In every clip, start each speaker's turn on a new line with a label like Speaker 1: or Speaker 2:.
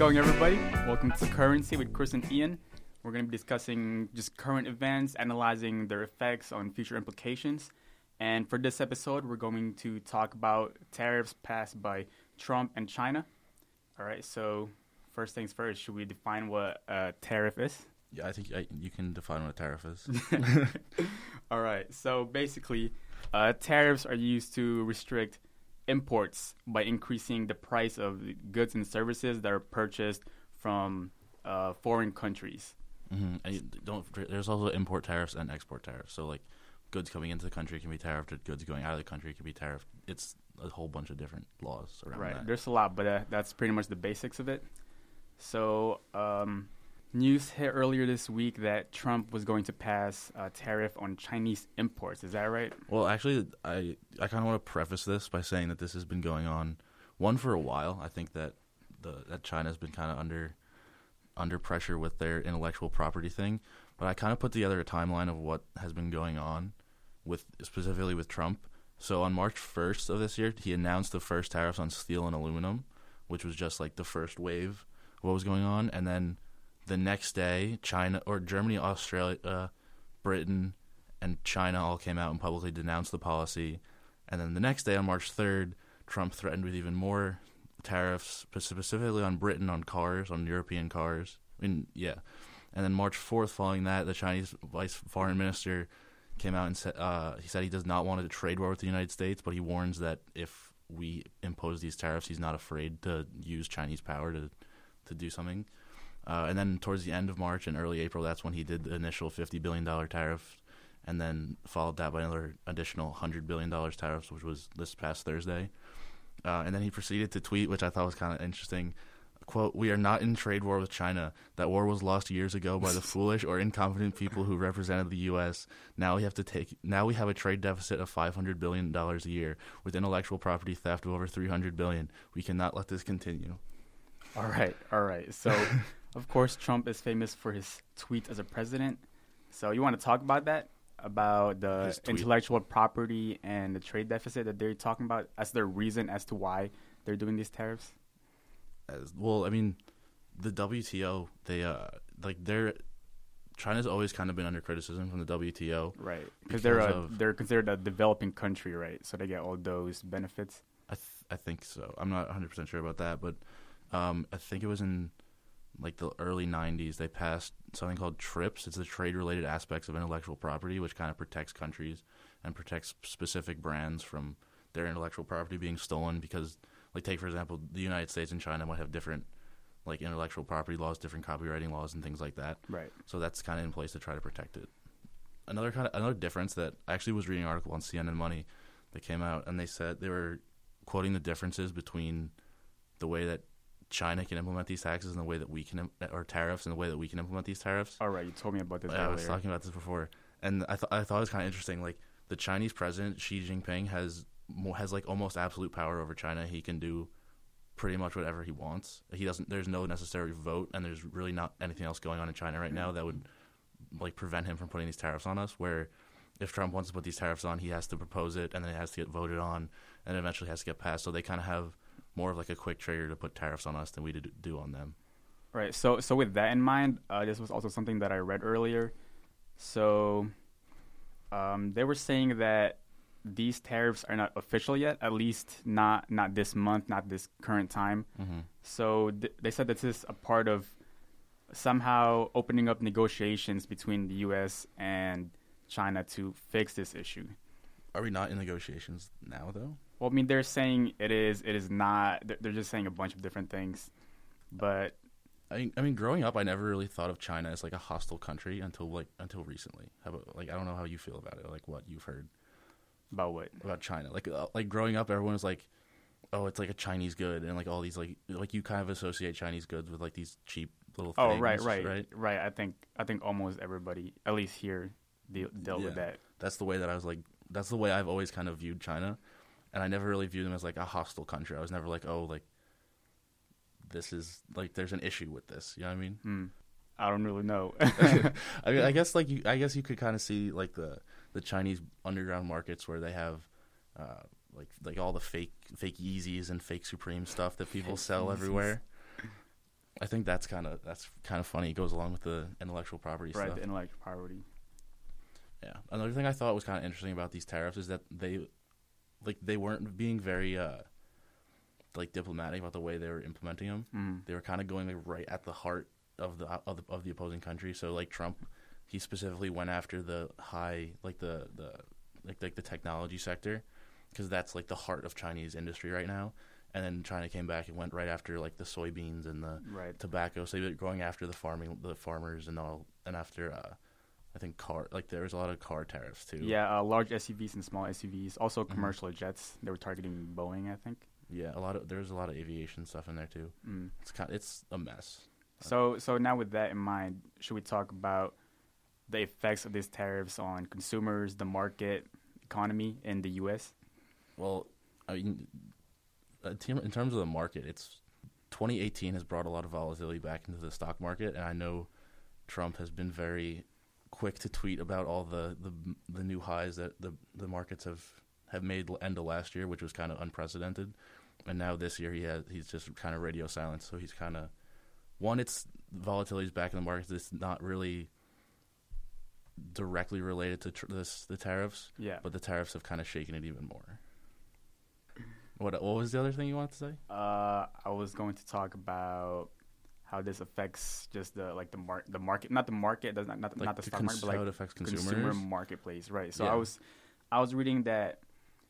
Speaker 1: going, everybody? Welcome to Currnci with Chris and Ian. We're going to be discussing just current events, analyzing their effects on future implications. And for this episode, we're going to talk about tariffs passed by Trump and China. All right, so first things first, should we define what a tariff is?
Speaker 2: Yeah, I think I, you can define what a tariff is.
Speaker 1: All right, so basically, uh, tariffs are used to restrict imports by increasing the price of goods and services that are purchased from uh, foreign countries.
Speaker 2: hmm And don't there's also import tariffs and export tariffs. So like goods coming into the country can be tariffed, goods going out of the country can be tariffed. It's a whole bunch of different laws around
Speaker 1: Right.
Speaker 2: that.
Speaker 1: There's a lot, but uh, that's pretty much the basics of it. So, um, news hit earlier this week that Trump was going to pass a tariff on Chinese imports. Is that right?
Speaker 2: Well, actually, I I kind of want to preface this by saying that this has been going on one for a while. I think that the that China's been kind of under under pressure with their intellectual property thing, but I kind of put together a timeline of what has been going on with specifically with Trump. So on March 1st of this year, he announced the first tariffs on steel and aluminum, which was just like the first wave of what was going on, and then the next day, China or Germany, Australia, uh, Britain, and China all came out and publicly denounced the policy. And then the next day, on March 3rd, Trump threatened with even more tariffs, specifically on Britain on cars, on European cars. I mean, yeah. And then March 4th, following that, the Chinese vice foreign minister came out and said uh, he said he does not want a trade war with the United States, but he warns that if we impose these tariffs, he's not afraid to use Chinese power to to do something. Uh, and then towards the end of March and early April, that's when he did the initial fifty billion dollar tariff, and then followed that by another additional hundred billion dollars tariffs, which was this past Thursday. Uh, and then he proceeded to tweet, which I thought was kind of interesting. "Quote: We are not in trade war with China. That war was lost years ago by the foolish or incompetent people who represented the U.S. Now we have to take. Now we have a trade deficit of five hundred billion dollars a year, with intellectual property theft of over three hundred billion. We cannot let this continue."
Speaker 1: All right, all right. So, of course, Trump is famous for his tweets as a president. So, you want to talk about that? About the intellectual property and the trade deficit that they're talking about as their reason as to why they're doing these tariffs?
Speaker 2: as well i mean the wto they uh like they're china's always kind of been under criticism from the wto
Speaker 1: Right, because they're a,
Speaker 2: of-
Speaker 1: they're considered a developing country, right? So they get all those benefits.
Speaker 2: i th- i think so i'm not 100% sure about that but um i think it was in like the early 90s they passed something called TRIPS it's the trade related aspects of intellectual property which kind of protects countries and protects specific brands from their intellectual property being stolen because like take for example the united states and china might have different like intellectual property laws different copywriting laws and things like that
Speaker 1: Right.
Speaker 2: So that's kind of in place to try to protect it. Another kind of another difference that I actually was reading an article on CNN Money that came out, and they said they were quoting the differences between the way that China can implement these taxes in the way that we can or tariffs in the way that we can implement these tariffs.
Speaker 1: All right, you told me about this
Speaker 2: I was talking about this before, and I thought I thought it was kind of interesting. Like the Chinese president Xi Jinping has has like almost absolute power over China. He can do pretty much whatever he wants. He doesn't. There's no necessary vote, and there's really not anything else going on in China right now that would like prevent him from putting these tariffs on us. Where if Trump wants to put these tariffs on, he has to propose it, and then it has to get voted on, and eventually has to get passed. So they kind of have more of like a quick trigger to put tariffs on us than we do- do on them.
Speaker 1: Right. So, so with that in mind, uh, this was also something that I read earlier. So, um, they were saying that these tariffs are not official yet. At least not not this month, not this current time.
Speaker 2: Mm-hmm.
Speaker 1: So th- they said that this is a part of somehow opening up negotiations between the U.S. and China to fix this issue.
Speaker 2: Are we not in negotiations now though?
Speaker 1: Well, I mean, they're saying it is. It is not. They're, just saying a bunch of different things, but
Speaker 2: I mean, I mean, growing up, I never really thought of China as like a hostile country until like until recently. How about like I don't know how you feel about it, like what you've heard
Speaker 1: about what?
Speaker 2: about China. Like uh, like growing up, everyone was like, oh, it's like a Chinese good, and like all these like like you kind of associate Chinese goods with like these cheap little. Things.
Speaker 1: Oh,
Speaker 2: things,
Speaker 1: right, right,
Speaker 2: right.
Speaker 1: right, I think I think almost everybody, at least here, deal, dealt with that.
Speaker 2: That's the way that I was like. That's the way I've always kind of viewed China, and I never really viewed them as like a hostile country. I was never like, oh, like this is like there's an issue with this. You know what I mean?
Speaker 1: Hmm. I don't really know.
Speaker 2: I mean, I guess like you, I guess you could kind of see like the the Chinese underground markets where they have uh, like like all the fake fake Yeezys and fake Supreme stuff that people sell everywhere. I think that's kind of that's kind of funny. It goes along with the intellectual property
Speaker 1: right,
Speaker 2: stuff.
Speaker 1: the intellectual property.
Speaker 2: Yeah. Another thing I thought was kind of interesting about these tariffs is that they, like, they weren't being very, uh, like diplomatic about the way they were implementing them.
Speaker 1: Mm.
Speaker 2: They were kind of going like, right at the heart of the of the, of the opposing country. So like Trump, he specifically went after the high, like the the like like the technology sector, because that's like the heart of Chinese industry right now. And then China came back and went right after like the soybeans and the
Speaker 1: Right.
Speaker 2: tobacco. So they were going after the farming, the farmers, and all, and after uh, I think car, like there was a lot of car tariffs too.
Speaker 1: Yeah, uh, large SUVs and small SUVs. Also,
Speaker 2: Mhm.
Speaker 1: commercial jets. They were targeting Boeing, I think.
Speaker 2: yeah, a lot of there's a lot of aviation stuff in there too.
Speaker 1: Mm.
Speaker 2: It's kind, it's a mess.
Speaker 1: So, so now with that in mind, should we talk about the effects of these tariffs on consumers, the market, economy in the U.S.?
Speaker 2: Well, I mean, uh, in terms of the market, it's 2018 has brought a lot of volatility back into the stock market, and I know Trump has been very quick to tweet about all the the, the new highs that the the markets have have made end of last year, which was kind of unprecedented, and now this year he has he's just kind of radio silent. So he's kind of one, it's volatility is back in the markets. It's not really directly related to tr- this the tariffs,
Speaker 1: Yeah.
Speaker 2: but the tariffs have kind of shaken it even more. What what was the other thing you wanted to say?
Speaker 1: Uh, I was going to talk about how this affects just the like the mar- the market, not the market, does not not,
Speaker 2: Like
Speaker 1: not the
Speaker 2: the
Speaker 1: stock market, but like
Speaker 2: affects consumers.
Speaker 1: consumer marketplace, right? So I was, I was reading that,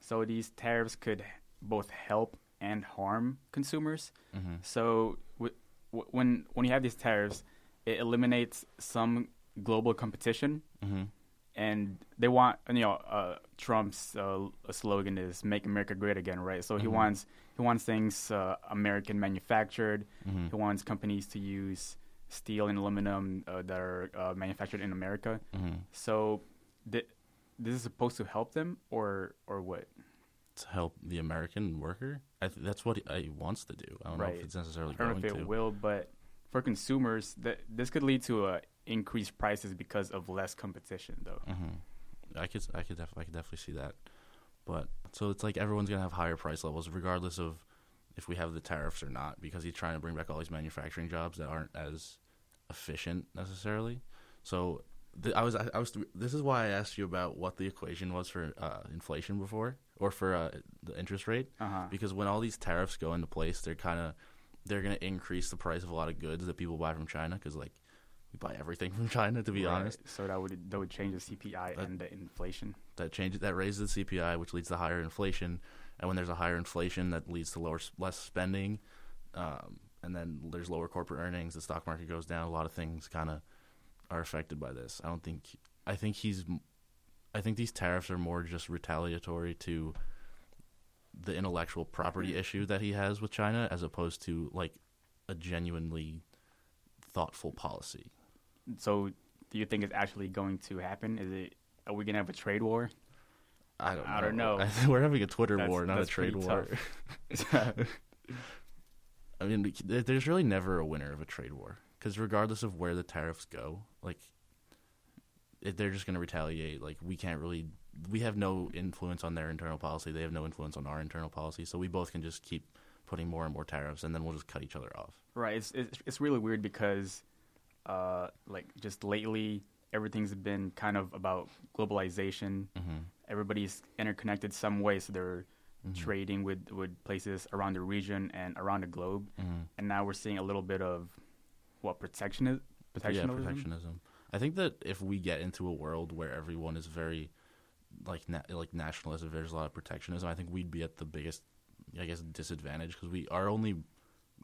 Speaker 1: so these tariffs could both help and harm consumers.
Speaker 2: hmm
Speaker 1: So w- w- when when you have these tariffs, it eliminates some global competition,
Speaker 2: hmm
Speaker 1: and they want you know uh, Trump's uh, slogan is "Make America Great Again," right? So he
Speaker 2: Mhm.
Speaker 1: wants he wants things uh, American manufactured.
Speaker 2: hmm
Speaker 1: He wants companies to use steel and aluminum uh, that are uh, manufactured in America.
Speaker 2: hmm
Speaker 1: So th- this is supposed to help them, or or what?
Speaker 2: To help the American worker, I th- that's what he, uh, he wants to do. I don't know if it's necessarily
Speaker 1: I don't know if it
Speaker 2: to.
Speaker 1: will, but for consumers, that this could lead to uh, increased prices because of less competition, though.
Speaker 2: hmm I could, I could, def- I could definitely see that. But so it's like everyone's gonna have higher price levels, regardless of if we have the tariffs or not, because he's trying to bring back all these manufacturing jobs that aren't as efficient necessarily. So th- I was, I, I was, this is why I asked you about what the equation was for uh, inflation before, or for uh, the interest rate,
Speaker 1: Uh huh.
Speaker 2: because when all these tariffs go into place, they're kind of they're gonna increase the price of a lot of goods that people buy from China, because like we buy everything from China, to be honest.
Speaker 1: So that would that would change the CPI
Speaker 2: That-
Speaker 1: and the inflation.
Speaker 2: that changes that raises the CPI, which leads to higher inflation, and when there's a higher inflation, that leads to lower less spending, um, and then there's lower corporate earnings. The stock market goes down. A lot of things kind of are affected by this. I don't think. I think he's. I think these tariffs are more just retaliatory to the intellectual property issue that he has with China, as opposed to like a genuinely thoughtful policy.
Speaker 1: So do you think it's actually going to happen? Is it? Are we gonna have a trade war?
Speaker 2: I don't. Know.
Speaker 1: I don't know.
Speaker 2: We're having a Twitter
Speaker 1: That's-
Speaker 2: war, not a trade war. I mean, there's really never a winner of a trade war because regardless of where the tariffs go, like they're just going to retaliate. Like we can't really, we have no influence on their internal policy. They have no influence on our internal policy. So we both can just keep putting more and more tariffs, and then we'll just cut each other off.
Speaker 1: Right. It's it's, it's really weird because, uh, like just lately, everything's been kind of about globalization.
Speaker 2: Mm-hmm.
Speaker 1: Everybody's interconnected some way, so they're trading with with places around the region and around the globe.
Speaker 2: Mm-hmm.
Speaker 1: And now we're seeing a little bit of what protectionism.
Speaker 2: Yeah,
Speaker 1: Protectionism.
Speaker 2: protectionism. I think that if we get into a world where everyone is very like na- like nationalist, there's a lot of protectionism, I think we'd be at the biggest, I guess, disadvantage because we our only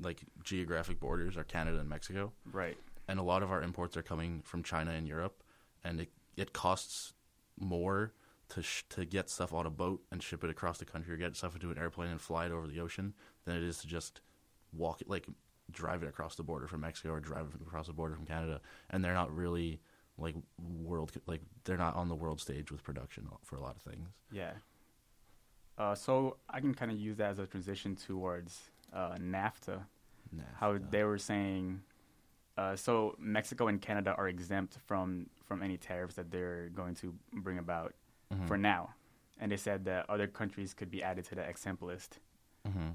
Speaker 2: like geographic borders are Canada and Mexico,
Speaker 1: Right.
Speaker 2: And a lot of our imports are coming from China and Europe, and it it costs more to sh- to get stuff on a boat and ship it across the country, or get stuff into an airplane and fly it over the ocean, than it is to just walk it like drive it across the border from Mexico or drive it across the border from Canada, and they're not really like world like they're not on the world stage with production for a lot of things.
Speaker 1: Yeah. Uh, so I can kind of use that as a transition towards uh, NAFTA. How they were saying, uh, so Mexico and Canada are exempt from from any tariffs that they're going to bring about
Speaker 2: Mhm.
Speaker 1: for now, and they said that other countries could be added to the exempt list.
Speaker 2: Mhm.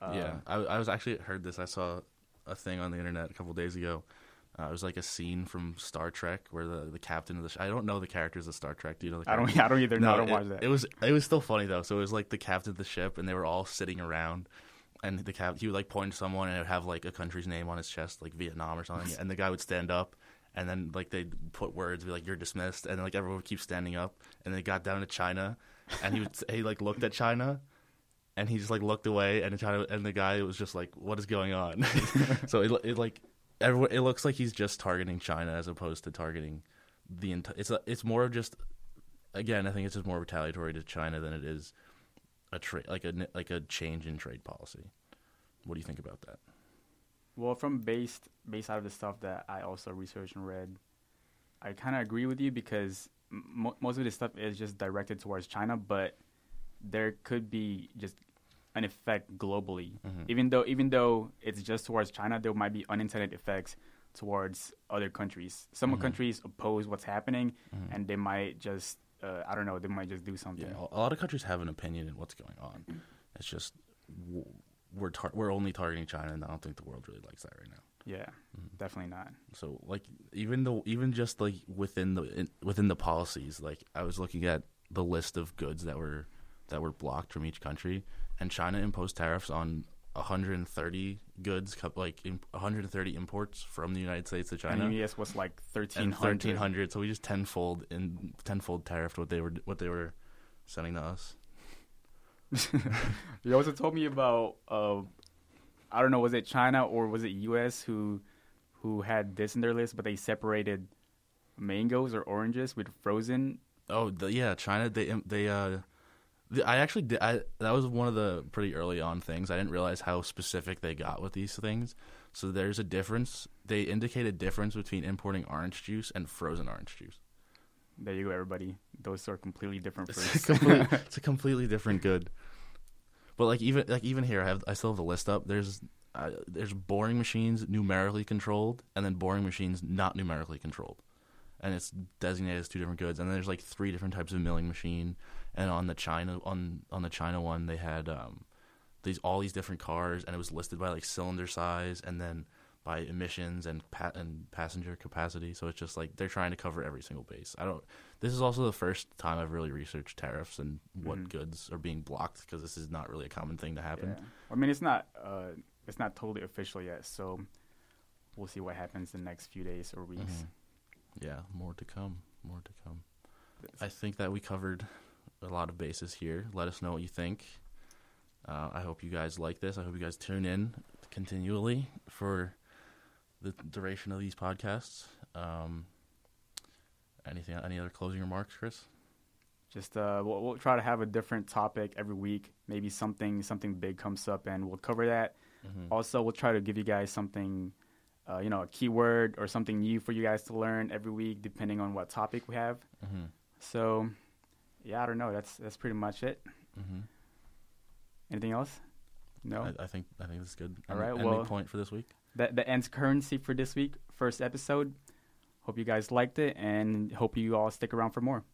Speaker 1: Uh,
Speaker 2: yeah, I, I was actually heard this. I saw a thing on the internet a couple days ago. Uh, it was like a scene from Star Trek where the, the captain of the sh- I don't know the characters of Star Trek. Do you know? The
Speaker 1: I don't. I don't either. No, I don't
Speaker 2: it,
Speaker 1: watch that.
Speaker 2: It was it was still funny though. So it was like the captain of the ship, and they were all sitting around, and the cap he would like point to someone and it would have like a country's name on his chest, like Vietnam or something, and the guy would stand up, and then like they'd put words, be like you're dismissed, and then, like everyone would keep standing up, and they got down to China, and he would he like looked at China. And he just like looked away, and China, and the guy was just like, "What is going on?" so it, it like everyone, it looks like he's just targeting China as opposed to targeting the entire. It's a, it's more of just again. I think it's just more retaliatory to China than it is a trade like a like a change in trade policy. What do you think about that?
Speaker 1: Well, from based based out of the stuff that I also researched and read, I kind of agree with you because mo- most of this stuff is just directed towards China, but there could be just an effect globally.
Speaker 2: Mhm.
Speaker 1: Even though even though it's just towards China, there might be unintended effects towards other countries. Some
Speaker 2: Mhm.
Speaker 1: countries oppose what's happening,
Speaker 2: Mhm.
Speaker 1: and they might just uh, I don't know, they might just do something.
Speaker 2: Yeah, a lot of countries have an opinion in what's going on. It's just we're tar- we're only targeting China, and I don't think the world really likes that right now.
Speaker 1: Yeah,
Speaker 2: Mhm.
Speaker 1: definitely not.
Speaker 2: So like even though even just like within the in, within the policies, like I was looking at the list of goods that were that were blocked from each country, and China imposed tariffs on 130 goods, like 130 imports from the United States to China.
Speaker 1: And US was like thirteen
Speaker 2: and
Speaker 1: hundred.
Speaker 2: 1300 so we just tenfold in tenfold tariffed what they were what they were sending to us
Speaker 1: You also told me about uh, I don't know, was it China or was it U.S. who who had this in their list, but they separated mangoes or oranges with frozen.
Speaker 2: oh the, yeah china they they uh the, i actually did I, that was one of the pretty early on things. I didn't realize how specific they got with these things. So there's a difference. They indicate a difference between importing orange juice and frozen orange juice.
Speaker 1: There you go, everybody. Those are completely different
Speaker 2: it's a, complete, it's a completely different good. But like even like even here i have i still have the list up. There's uh, there's boring machines numerically controlled and then boring machines not numerically controlled and it's designated as two different goods and then there's like three different types of milling machine and on the china on on the china one they had um these all these different cars and it was listed by like cylinder size and then by emissions and pa- and passenger capacity so it's just like they're trying to cover every single base i don't this is also the first time i've really researched tariffs and what
Speaker 1: Mhm.
Speaker 2: goods are being blocked because this is not really a common thing to happen
Speaker 1: Yeah. I mean, it's not uh, it's not totally official yet, so we'll see what happens in the next few days or weeks.
Speaker 2: Mhm. Yeah, more to come. More to come. I think that we covered a lot of bases here. Let us know what you think. Uh, I hope you guys like this. I hope you guys tune in continually for the duration of these podcasts. Um, anything? Any other closing remarks, Chris?
Speaker 1: Just uh, we'll, we'll try to have a different topic every week. Maybe something something big comes up, and we'll cover that.
Speaker 2: Mm-hmm.
Speaker 1: Also, we'll try to give you guys something, uh, you know, a keyword or something new for you guys to learn every week, depending on what topic we have.
Speaker 2: Mm-hmm.
Speaker 1: So, yeah, I don't know. That's that's pretty much it.
Speaker 2: Mm-hmm.
Speaker 1: Anything else? No.
Speaker 2: I, I think I think this is good.
Speaker 1: All right,
Speaker 2: Any
Speaker 1: well-
Speaker 2: point for this week?
Speaker 1: that that ends Currnci for this week, first episode. Hope you guys liked it, and hope you all stick around for more.